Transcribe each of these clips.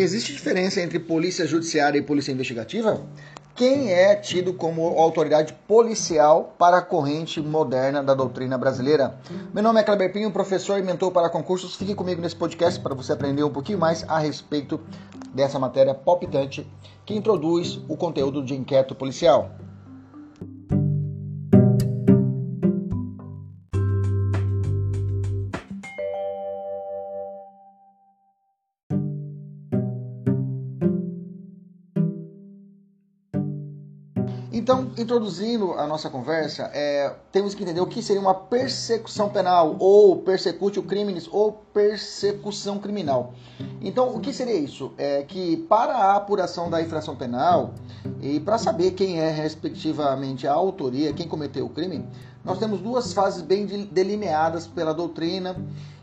Existe diferença entre polícia judiciária e polícia investigativa? Quem é tido como autoridade policial para a corrente moderna da doutrina brasileira? Meu nome é Kleber Pinho, professor e mentor para concursos. Fique comigo nesse podcast para você aprender um pouquinho mais a respeito dessa matéria palpitante que introduz o conteúdo de inquérito policial. Então, introduzindo a nossa conversa, é, temos que entender o que seria uma persecução penal, ou persecutio criminis, ou persecução criminal. Então, o que seria isso? É que para a apuração da infração penal e para saber quem é respectivamente a autoria, quem cometeu o crime, nós temos duas fases bem delineadas pela doutrina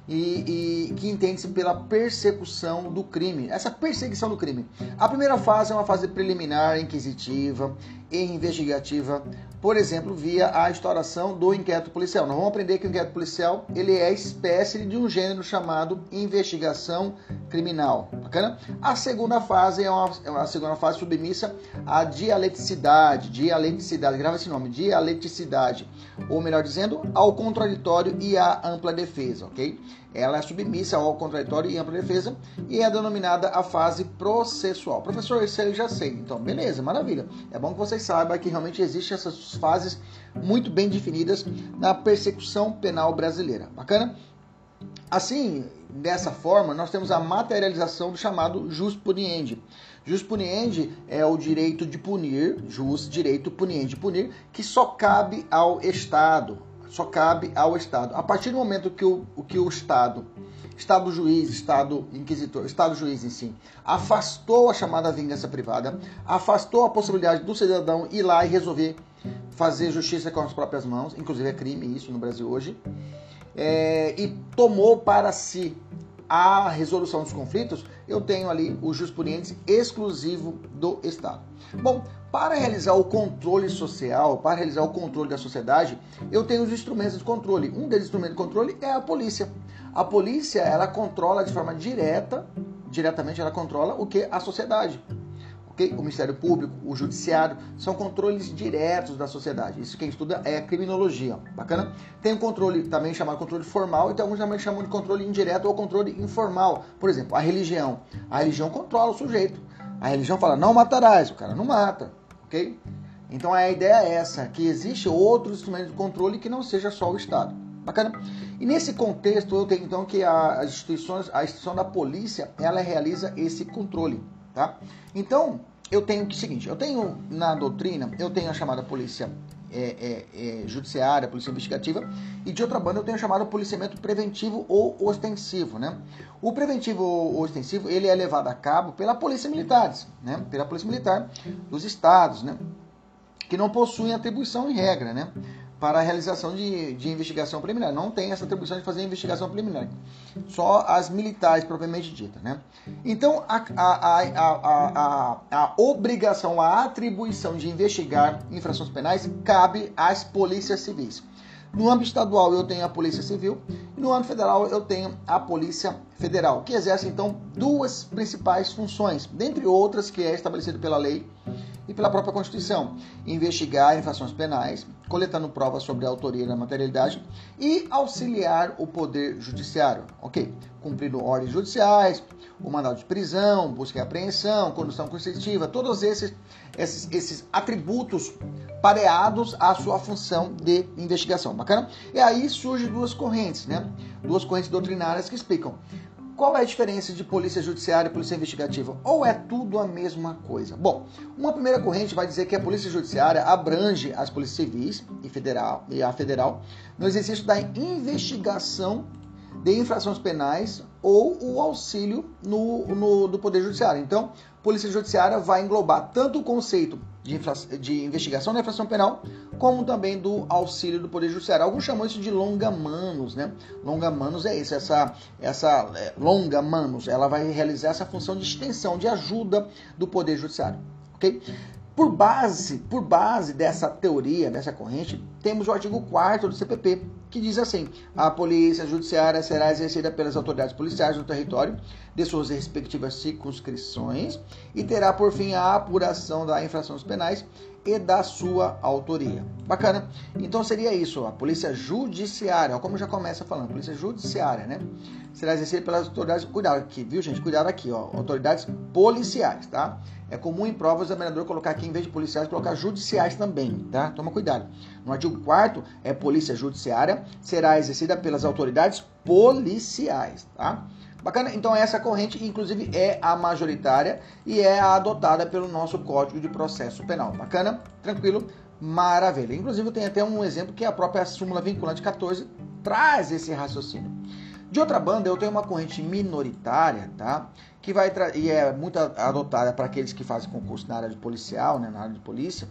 e, e que entende-se pela persecução do crime. Essa perseguição do crime. A primeira fase é uma fase preliminar, inquisitiva e investigativa, por exemplo, via a instauração do inquérito policial. Nós vamos aprender que o inquérito policial ele é espécie de um gênero chamado investigação criminal. Bacana? A segunda fase é uma, é uma segunda fase submissa à dialeticidade, dialeticidade, grava esse nome, dialeticidade, ou melhor dizendo, ao contraditório e à ampla defesa, ok? Ela é submissa ao contraditório e ampla defesa e é denominada a fase processual. Professor, isso eu já sei. Então, beleza, maravilha. É bom que vocês saibam que realmente existem essas fases muito bem definidas na persecução penal brasileira. Bacana? Assim, dessa forma, nós temos a materialização do chamado jus puniendi. Jus puniendi é o direito de punir, jus, direito puniendi, punir, que só cabe ao Estado, só cabe ao Estado. A partir do momento que o, que o Estado, Estado juiz, Estado inquisitor, Estado juiz em si, afastou a chamada vingança privada, afastou a possibilidade do cidadão ir lá e resolver fazer justiça com as próprias mãos, inclusive é crime isso no Brasil hoje, é, e tomou para si a resolução dos conflitos, eu tenho ali o jurisprudente exclusivo do Estado. Bom, para realizar o controle social, para realizar o controle da sociedade, eu tenho os instrumentos de controle. Um desses instrumentos de controle é a polícia. A polícia, ela controla de forma direta, diretamente ela controla o que? A sociedade. Okay? O Ministério Público, o Judiciário, são controles diretos da sociedade. Isso quem estuda é criminologia. Bacana? Tem um controle também chamado controle formal, então alguns também chamam de controle indireto ou controle informal. Por exemplo, a religião. A religião controla o sujeito. A religião fala, não matarás, o cara não mata. Ok? Então a ideia é essa, que existe outros instrumentos de controle que não seja só o Estado. Bacana? E nesse contexto eu tenho então que as instituições, a instituição da polícia, ela realiza esse controle tá? Então, eu tenho que seguinte, eu tenho na doutrina, eu tenho a chamada polícia é, é, é, judiciária, polícia investigativa, e de outra banda eu tenho a chamada policiamento preventivo ou ostensivo, né? O preventivo ou ostensivo, ele é levado a cabo pela polícia militares, né? Pela polícia militar dos estados, né? Que não possuem atribuição em regra, né? para a realização de, de investigação preliminar. Não tem essa atribuição de fazer investigação preliminar. Só as militares, propriamente dita. Né? Então, a, a, a, a, obrigação, a atribuição de investigar infrações penais cabe às polícias civis. No âmbito estadual eu tenho a Polícia Civil e no âmbito federal eu tenho a Polícia Federal, que exerce então duas principais funções, dentre outras que é estabelecido pela lei e pela própria Constituição, investigar infrações penais, coletando provas sobre a autoria da materialidade e auxiliar o poder judiciário, ok? Cumprindo ordens judiciais, o mandado de prisão, busca e apreensão, condução coercitiva, todos esses, esses, esses atributos pareados à sua função de investigação. Bacana? E aí surgem duas correntes, né? Duas correntes doutrinárias que explicam qual é a diferença de polícia judiciária e polícia investigativa? Ou é tudo a mesma coisa? Bom, uma primeira corrente vai dizer que a polícia judiciária abrange as polícias civis e, federal, e a federal no exercício da investigação de infrações penais ou o auxílio no, no, do Poder Judiciário. Então, Polícia Judiciária vai englobar tanto o conceito de, infra, de investigação da infração penal, como também do auxílio do Poder Judiciário. Alguns chamam isso de longa manos, né? Longa manos é isso, essa, essa é, longa manos, ela vai realizar essa função de extensão, de ajuda do Poder Judiciário, ok? Por base, por base dessa teoria, dessa corrente, temos o artigo 4 do CPP, que diz assim: a polícia judiciária será exercida pelas autoridades policiais no território de suas respectivas circunscrições e terá por fim a apuração das infrações penais e da sua autoria. Bacana? Então seria isso, a polícia judiciária, como já começa falando, polícia judiciária, né? Será exercida pelas autoridades, cuidado aqui, viu gente? Cuidado aqui, ó, autoridades policiais, tá? É comum em provas o examinador colocar aqui, em vez de policiais, colocar judiciais também, tá? Toma cuidado. No artigo 4 é polícia judiciária, será exercida pelas autoridades policiais, tá? Bacana? Então essa corrente, inclusive, é a majoritária e é a adotada pelo nosso Código de Processo Penal. Bacana? Tranquilo? Maravilha. Inclusive, tem até um exemplo que a própria súmula vinculante 14 traz esse raciocínio. De outra banda, eu tenho uma corrente minoritária, tá? Que vai e é muito adotada para aqueles que fazem concurso na área de policial, né, na área de polícia,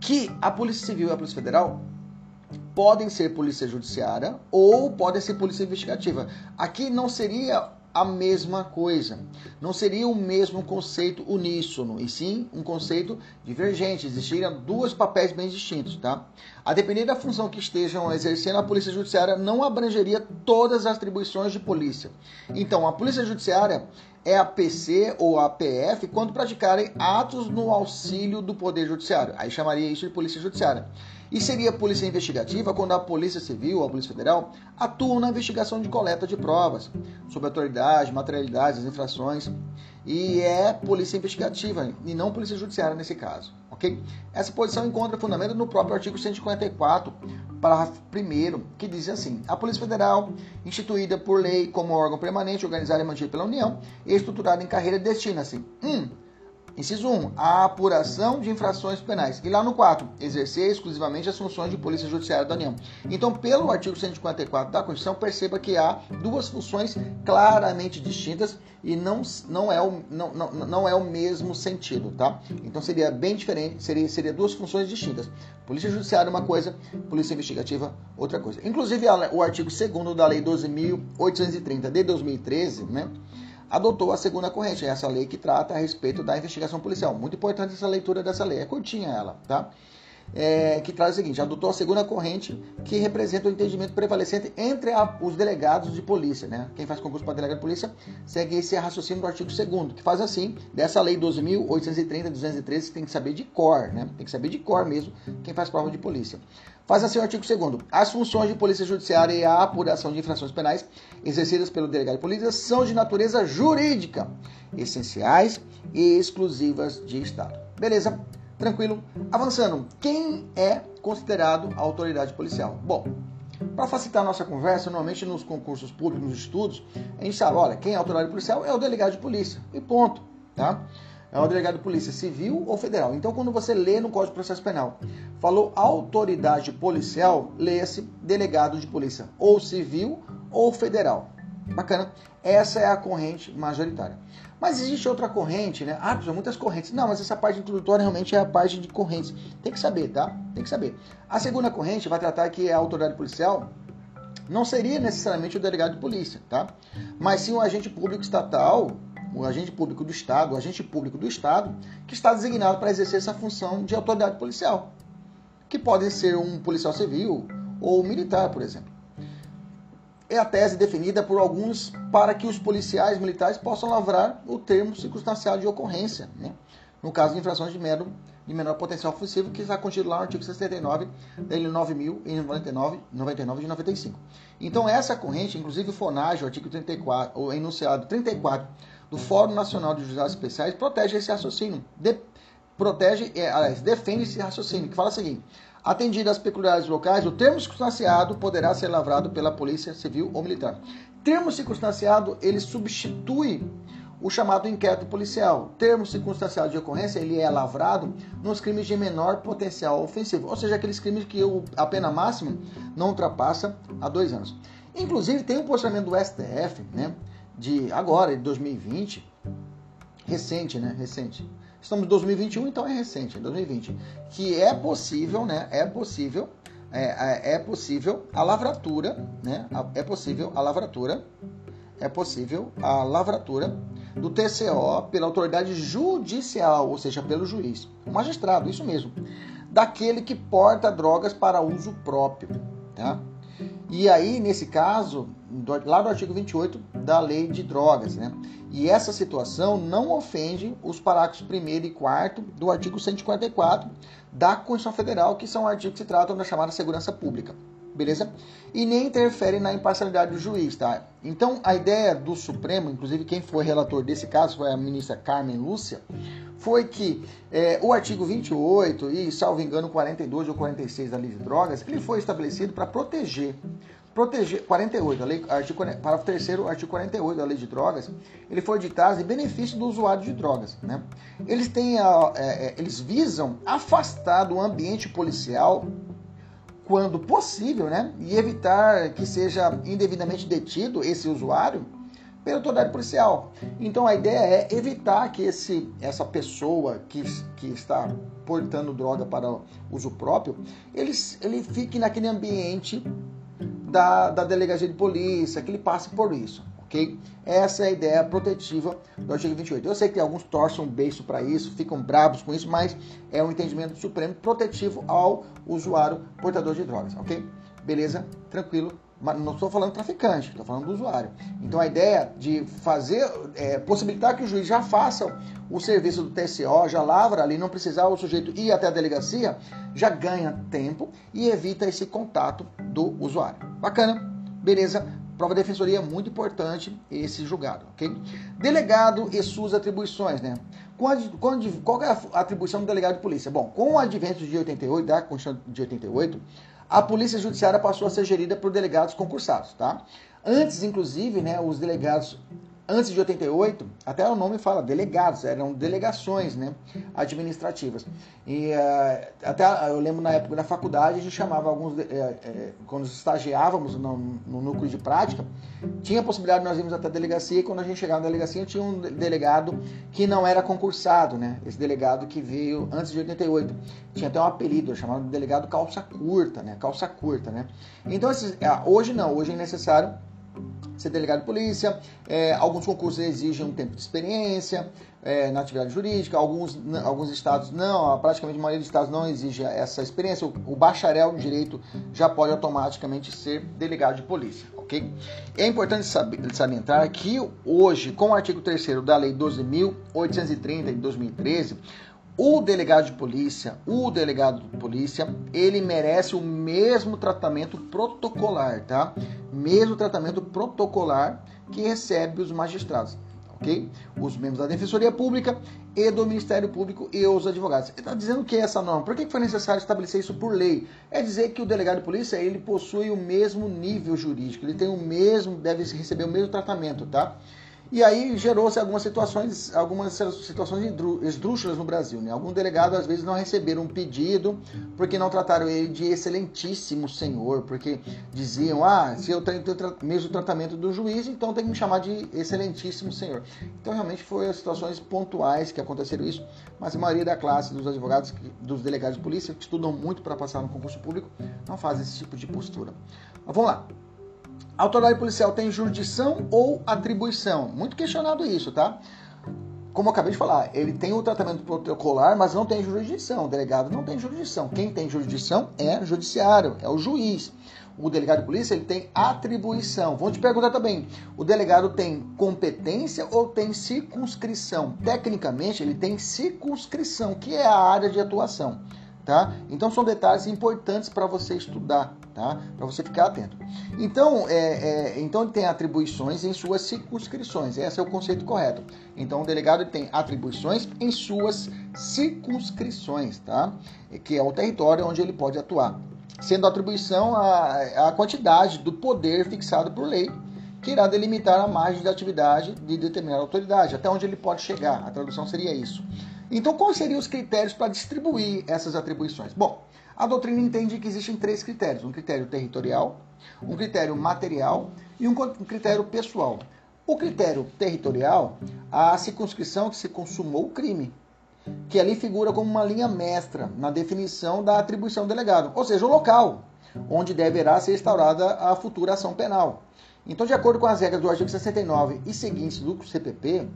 que a Polícia Civil e a Polícia Federal podem ser polícia judiciária ou podem ser polícia investigativa. Aqui não seria a mesma coisa. Não seria o mesmo conceito uníssono, e sim um conceito divergente. Existiriam dois papéis bem distintos, tá? A depender da função que estejam exercendo, a Polícia Judiciária não abrangeria todas as atribuições de polícia. Então, a Polícia Judiciária é a PC ou a PF quando praticarem atos no auxílio do Poder Judiciário. Aí chamaria isso de Polícia Judiciária. E seria polícia investigativa quando a Polícia Civil ou a Polícia Federal atuam na investigação de coleta de provas sobre autoridade, materialidade das infrações. E é polícia investigativa e não polícia judiciária nesse caso, ok? Essa posição encontra fundamento no próprio artigo 154, parágrafo 1 que diz assim: A Polícia Federal, instituída por lei como órgão permanente, organizada e mantida pela União e estruturada em carreira, destina-se 1. Um, Inciso 1. A apuração de infrações penais. E lá no 4. Exercer exclusivamente as funções de Polícia Judiciária da União. Então, pelo artigo 154 da Constituição, perceba que há duas funções claramente distintas e não, não, é, o, não, não, não é o mesmo sentido, tá? Então, seria bem diferente, seria, seria duas funções distintas. Polícia Judiciária uma coisa, Polícia Investigativa outra coisa. Inclusive, o artigo 2 da Lei 12.830 de 2013, né? Adotou a segunda corrente, essa lei que trata a respeito da investigação policial. Muito importante essa leitura dessa lei, é curtinha ela, tá? É, que traz o seguinte: adotou a segunda corrente que representa o entendimento prevalecente entre a, os delegados de polícia. Né? Quem faz concurso para delegado de polícia segue esse raciocínio do artigo 2, que faz assim: dessa lei 12.830, 213, tem que saber de cor, né? tem que saber de cor mesmo quem faz prova de polícia. Faz assim o artigo 2. As funções de polícia judiciária e a apuração de infrações penais exercidas pelo delegado de polícia são de natureza jurídica, essenciais e exclusivas de Estado. Beleza? Tranquilo? Avançando, quem é considerado autoridade policial? Bom, para facilitar a nossa conversa, normalmente nos concursos públicos, nos estudos, a gente sabe, olha, quem é autoridade policial é o delegado de polícia. E ponto, tá? é o delegado de polícia civil ou federal. Então, quando você lê no Código de Processo Penal, falou autoridade policial, leia-se delegado de polícia, ou civil ou federal. Bacana? Essa é a corrente majoritária. Mas existe outra corrente, né? Ah, muitas correntes. Não, mas essa parte introdutória realmente é a parte de correntes. Tem que saber, tá? Tem que saber. A segunda corrente vai tratar que a autoridade policial não seria necessariamente o delegado de polícia, tá? Mas sim o agente público estatal o agente público do Estado, o agente público do Estado, que está designado para exercer essa função de autoridade policial, que pode ser um policial civil ou militar, por exemplo. É a tese definida por alguns para que os policiais militares possam lavrar o termo circunstancial de ocorrência, né? no caso de infrações de, mero, de menor potencial ofensivo, que está contido lá no artigo 69 da Lei 9.099 99 de 95. Então, essa corrente, inclusive o FONAGE, o artigo 34, o enunciado 34 do Fórum Nacional de Juizados Especiais protege esse raciocínio. De, protege, é, aliás, defende esse raciocínio, que fala o seguinte: atendido às peculiaridades locais, o termo circunstanciado poderá ser lavrado pela Polícia Civil ou Militar. Termo circunstanciado, ele substitui o chamado inquérito policial. Termo circunstanciado de ocorrência, ele é lavrado nos crimes de menor potencial ofensivo, ou seja, aqueles crimes que a pena máxima não ultrapassa a dois anos. Inclusive, tem um posicionamento do STF, né, de agora, de 2020, recente, né, recente. Estamos em 2021, então é recente, 2020, que é possível, né, é possível, é, é, é possível a lavratura, né, é possível a lavratura, é possível a lavratura do TCO pela autoridade judicial, ou seja, pelo juiz, o magistrado, isso mesmo, daquele que porta drogas para uso próprio, tá? E aí, nesse caso, lá do artigo 28 da Lei de Drogas, né? E essa situação não ofende os parágrafos 1 e 4 do artigo 144 da Constituição Federal, que são artigos que se tratam da chamada segurança pública beleza? E nem interfere na imparcialidade do juiz, tá? Então, a ideia do Supremo, inclusive quem foi relator desse caso foi a ministra Carmen Lúcia, foi que é, o artigo 28 e, salvo engano, 42 ou 46 da Lei de Drogas, ele foi estabelecido para proteger proteger 48, a lei, artigo, parágrafo 3 artigo 48 da Lei de Drogas, ele foi ditado em benefício do usuário de drogas, né? Eles têm a, é, é eles visam afastar do ambiente policial quando possível, né? E evitar que seja indevidamente detido esse usuário pela autoridade policial. Então a ideia é evitar que esse, essa pessoa que, que está portando droga para uso próprio, ele, ele fique naquele ambiente da, da delegacia de polícia, que ele passe por isso ok? Essa é a ideia protetiva do artigo 28. Eu sei que alguns torcem um beijo para isso, ficam bravos com isso, mas é um entendimento supremo protetivo ao usuário portador de drogas, ok? Beleza? Tranquilo. Mas não estou falando traficante, estou falando do usuário. Então a ideia de fazer, é, possibilitar que o juiz já faça o serviço do TCO, já lavra ali, não precisar o sujeito ir até a delegacia, já ganha tempo e evita esse contato do usuário. Bacana? Beleza? Prova defensoria é muito importante esse julgado, ok? Delegado e suas atribuições, né? qual é a atribuição do delegado de polícia? Bom, com o advento de 88, da Constituição de 88, a polícia judiciária passou a ser gerida por delegados concursados, tá? Antes, inclusive, né, os delegados Antes de 88, até o nome fala delegados, eram delegações né, administrativas. E uh, até eu lembro na época da faculdade, a gente chamava alguns, uh, uh, quando estagiávamos no, no, núcleo de prática, tinha a possibilidade de nós irmos até a delegacia, e quando a gente chegava na delegacia, tinha um delegado que não era concursado, né? Esse delegado que veio antes de 88. Tinha até um apelido, chamado de delegado calça curta, né? Calça curta, né? Então, esses, hoje não, hoje é necessário ser delegado de polícia. É, alguns concursos exigem um tempo de experiência é, na atividade jurídica, alguns, alguns estados não, praticamente a maioria dos estados não exige essa experiência. O, o bacharel em direito já pode automaticamente ser delegado de polícia, ok? É importante saber, salientar que hoje, com o artigo 3 da Lei 12.830 de 2013, o delegado de polícia, o delegado de polícia, ele merece o mesmo tratamento protocolar, tá? Mesmo tratamento protocolar que recebe os magistrados, ok? Os membros da Defensoria Pública e do Ministério Público e os advogados. Ele está dizendo que é essa norma. Por que foi necessário estabelecer isso por lei? É dizer que o delegado de polícia ele possui o mesmo nível jurídico, ele tem o mesmo, deve receber o mesmo tratamento, tá? E aí gerou-se algumas situações, algumas situações esdrúxulas no Brasil. Né? Alguns delegados às vezes não receberam um pedido porque não trataram ele de excelentíssimo senhor, porque diziam, ah, se eu tenho o mesmo tratamento do juiz, então tem que me chamar de excelentíssimo senhor. Então realmente foi as situações pontuais que aconteceram isso, mas a maioria da classe dos advogados, dos delegados de polícia, que estudam muito para passar no concurso público, não faz esse tipo de postura. Mas vamos lá. Autoridade policial tem jurisdição ou atribuição? Muito questionado isso, tá? Como eu acabei de falar, ele tem o tratamento protocolar, mas não tem jurisdição. O delegado não tem jurisdição. Quem tem jurisdição é o judiciário, é o juiz. O delegado de polícia ele tem atribuição. Vou te perguntar também: o delegado tem competência ou tem circunscrição? Tecnicamente, ele tem circunscrição, que é a área de atuação. Tá? Então são detalhes importantes para você estudar, tá? Para você ficar atento. Então, é, é, então ele tem atribuições em suas circunscrições. Esse é o conceito correto. Então o delegado tem atribuições em suas circunscrições, tá? Que é o território onde ele pode atuar. Sendo atribuição a, a quantidade do poder fixado por lei que irá delimitar a margem de atividade de determinada autoridade, até onde ele pode chegar. A tradução seria isso. Então, quais seriam os critérios para distribuir essas atribuições? Bom, a doutrina entende que existem três critérios: um critério territorial, um critério material e um critério pessoal. O critério territorial, a circunscrição que se consumou o crime, que ali figura como uma linha mestra na definição da atribuição do delegado, ou seja, o local onde deverá ser instaurada a futura ação penal. Então, de acordo com as regras do artigo 69 e seguintes do CPP,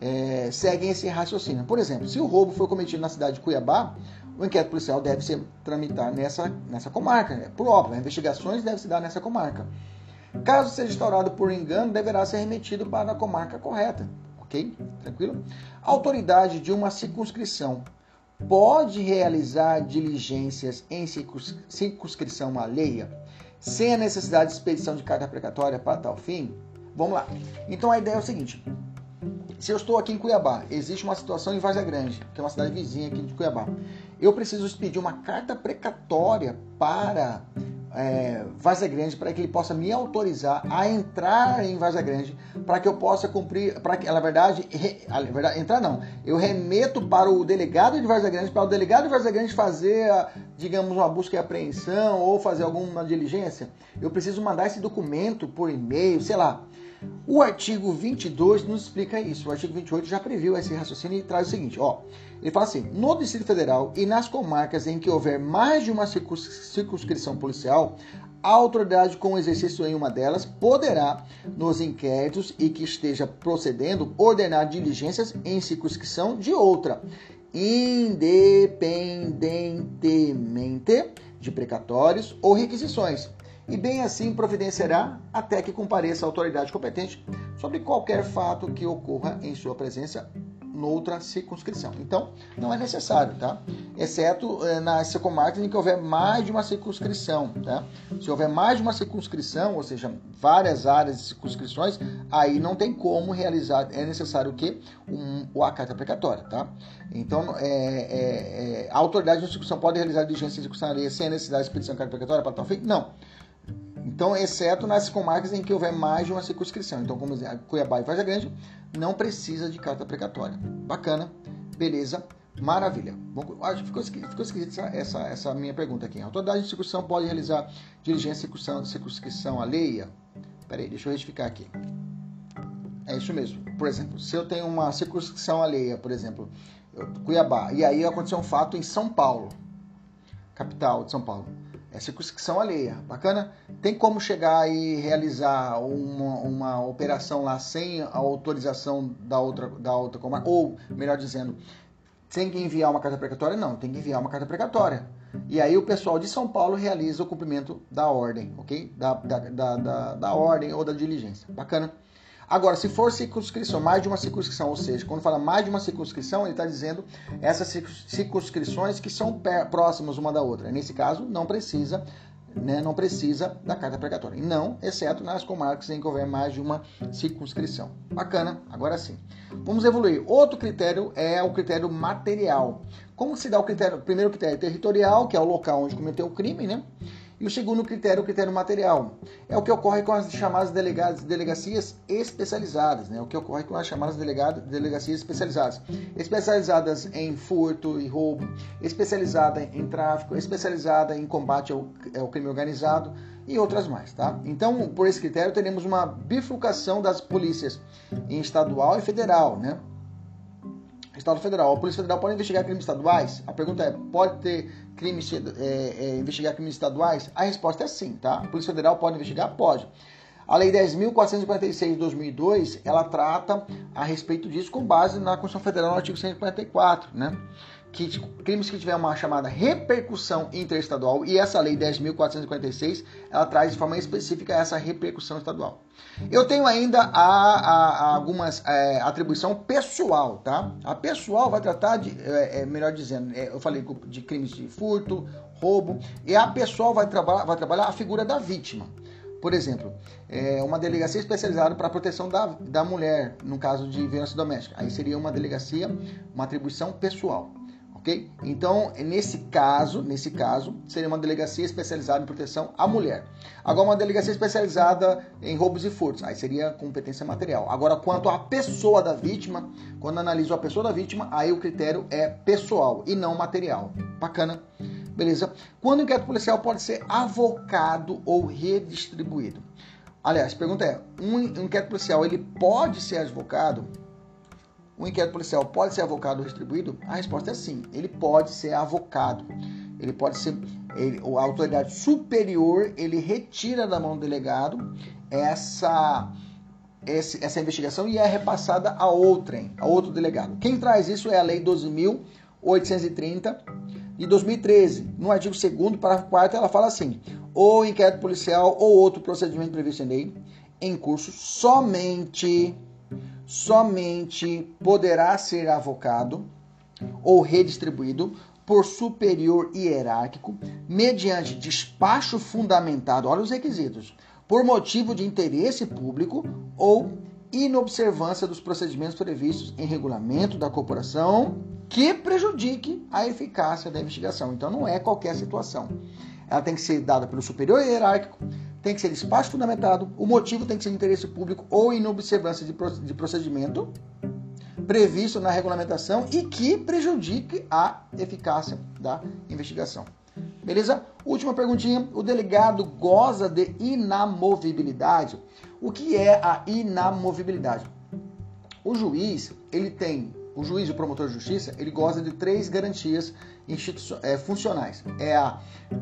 é, seguem esse raciocínio. Por exemplo, se o roubo foi cometido na cidade de Cuiabá, o inquérito policial deve ser tramitar nessa, nessa comarca. Por óbvio, as investigações devem se dar nessa comarca. Caso seja instaurado por engano, deverá ser remetido para a comarca correta. Ok? Tranquilo? A autoridade de uma circunscrição pode realizar diligências em circunscrição alheia sem a necessidade de expedição de carta precatória para tal fim? Vamos lá. Então a ideia é o seguinte: se eu estou aqui em Cuiabá, existe uma situação em Varza Grande, que é uma cidade vizinha aqui de Cuiabá. Eu preciso expedir uma carta precatória para é, Varza Grande para que ele possa me autorizar a entrar em Varza Grande para que eu possa cumprir, para que, na verdade, re, verdade, entrar não, eu remeto para o delegado de Varza Grande, para o delegado de Varza Grande fazer, digamos, uma busca e apreensão ou fazer alguma diligência. Eu preciso mandar esse documento por e-mail, sei lá. O artigo 22 nos explica isso. O artigo 28 já previu esse raciocínio e traz o seguinte, ó. Ele fala assim: no Distrito Federal e nas comarcas em que houver mais de uma circunscrição policial, a autoridade com exercício em uma delas poderá, nos inquéritos e que esteja procedendo, ordenar diligências em circunscrição de outra, independentemente de precatórios ou requisições, e bem assim providenciará até que compareça a autoridade competente sobre qualquer fato que ocorra em sua presença noutra circunscrição. Então, não é necessário, tá? Exceto é, nas comarcas em que houver mais de uma circunscrição, tá? Se houver mais de uma circunscrição, ou seja, várias áreas de circunscrições, aí não tem como realizar, é necessário o quê? Um, a carta precatória, tá? Então, é, é, é, a autoridade de circunscrição pode realizar diligência de circunscrição sem necessidade de expedição de carta precatória para tal fim? Não. Então, exceto nas comarcas em que houver mais de uma circunscrição. Então, como Cuiabá e Vargas Grande, não precisa de carta precatória. Bacana, beleza, maravilha. Bom, acho que ficou, ficou esquisita essa, essa, minha pergunta aqui. A autoridade de circunscrição pode realizar diligência de circunscrição alheia? Peraí, deixa eu retificar aqui. É isso mesmo. Por exemplo, se eu tenho uma circunscrição alheia, por exemplo, Cuiabá, e aí aconteceu um fato em São Paulo, capital de São Paulo é circunscrição alheia. Bacana? Tem como chegar e realizar uma, uma operação lá sem a autorização da outra, da outra comarca? Ou, melhor dizendo, tem que enviar uma carta precatória? Não, tem que enviar uma carta precatória. E aí o pessoal de São Paulo realiza o cumprimento da ordem, ok? Da, da, da, da, da ordem ou da diligência. Bacana? Agora, se for circunscrição, mais de uma circunscrição, ou seja, quando fala mais de uma circunscrição, ele está dizendo essas circunscrições que são próximas uma da outra. Nesse caso, não precisa, né, não precisa da carta precatória. Não, exceto nas comarcas em que houver mais de uma circunscrição. Bacana, agora sim. Vamos evoluir. Outro critério é o critério material. Como se dá o critério? Primeiro critério territorial, que é o local onde cometeu o crime, né? E o segundo critério, o critério material, é o que ocorre com as chamadas delegacias especializadas, né? O que ocorre com as chamadas delegacias especializadas, especializadas em furto e roubo, especializada em tráfico, especializada em combate ao, ao crime organizado e outras mais, tá? Então, por esse critério, teremos uma bifurcação das polícias em estadual e federal, né? Estado Federal. A Polícia Federal pode investigar crimes estaduais? A pergunta é: pode ter crimes, é, é, investigar crimes estaduais? A resposta é sim, tá? A Polícia Federal pode investigar? Pode. A Lei 10.446 de 2002, ela trata a respeito disso com base na Constituição Federal no artigo 144, né? Que crimes que tiver uma chamada repercussão interestadual, e essa lei 10.456, ela traz de forma específica essa repercussão estadual. Eu tenho ainda a, a, a algumas é, atribuição pessoal, tá? A pessoal vai tratar de, é, é, melhor dizendo, é, eu falei de crimes de furto, roubo, e a pessoal vai, traba vai trabalhar a figura da vítima. Por exemplo, é uma delegacia especializada para a proteção da, da mulher, no caso de violência doméstica. Aí seria uma delegacia, uma atribuição pessoal. Ok? Então, nesse caso, nesse caso, seria uma delegacia especializada em proteção à mulher. Agora, uma delegacia especializada em roubos e furtos, aí seria competência material. Agora, quanto à pessoa da vítima, quando analiso a pessoa da vítima, aí o critério é pessoal e não material. Bacana? Beleza? Quando o inquérito policial pode ser avocado ou redistribuído? Aliás, a pergunta é: um inquérito policial ele pode ser advogado? Um inquérito policial pode ser avocado ou redistribuído? A resposta é sim. Ele pode ser avocado. Ele pode ser ele, a autoridade superior ele retira da mão do delegado essa essa investigação e é repassada a outrem, a outro delegado. Quem traz isso é a Lei 12.830 de 2013. No artigo 2 parágrafo 4 ela fala assim: o inquérito policial ou outro procedimento previsto em lei em curso somente somente poderá ser avocado ou redistribuído por superior hierárquico mediante despacho fundamentado, olha os requisitos, por motivo de interesse público ou inobservância dos procedimentos previstos em regulamento da corporação que prejudique a eficácia da investigação. Então não é qualquer situação. Ela tem que ser dada pelo superior hierárquico, tem que ser despacho fundamentado, o motivo tem que ser interesse público ou inobservância de procedimento previsto na regulamentação e que prejudique a eficácia da investigação. Beleza? Última perguntinha. O delegado goza de inamovibilidade. O que é a inamovibilidade? O juiz, ele tem o juiz e o promotor de justiça, ele goza de três garantias é, funcionais. É a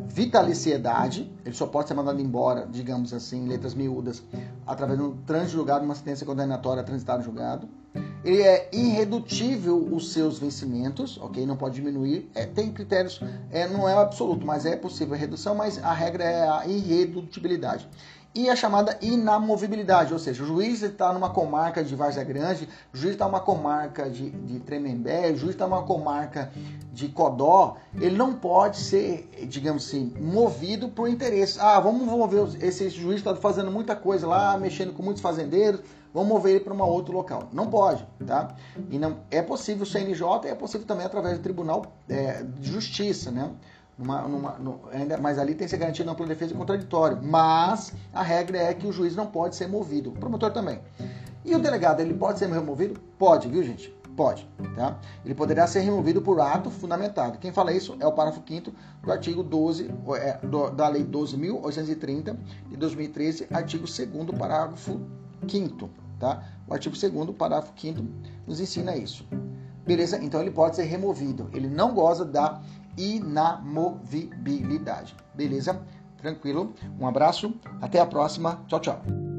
vitaliciedade, ele só pode ser mandado embora, digamos assim, em letras miúdas, através de um trânsito julgado, uma sentença condenatória transitada no julgado. Ele é irredutível os seus vencimentos, ok? Não pode diminuir. É, tem critérios, é, não é absoluto, mas é possível redução, mas a regra é a irredutibilidade e a chamada inamovibilidade, ou seja, o juiz está numa comarca de Várzea Grande, o juiz está numa comarca de, de Tremembé, o juiz está numa comarca de Codó, ele não pode ser, digamos assim, movido por interesse. Ah, vamos mover, esse juiz está fazendo muita coisa lá, mexendo com muitos fazendeiros, vamos mover ele para um outro local. Não pode, tá? E não, é possível o CNJ, é possível também através do Tribunal é, de Justiça, né? Numa, numa, no, ainda, mas ali tem que ser garantido plena defesa e contraditório. Mas a regra é que o juiz não pode ser movido. O promotor também. E o delegado, ele pode ser removido? Pode, viu, gente? Pode, tá? Ele poderá ser removido por ato fundamentado. Quem fala isso é o parágrafo 5 do artigo 12 é, do, da Lei 12.830 de 2013, artigo 2 parágrafo 5 tá? O artigo 2 parágrafo 5 nos ensina isso. Beleza? Então ele pode ser removido. Ele não goza da inamovibilidade. Beleza? Tranquilo? Um abraço, até a próxima. Tchau, tchau.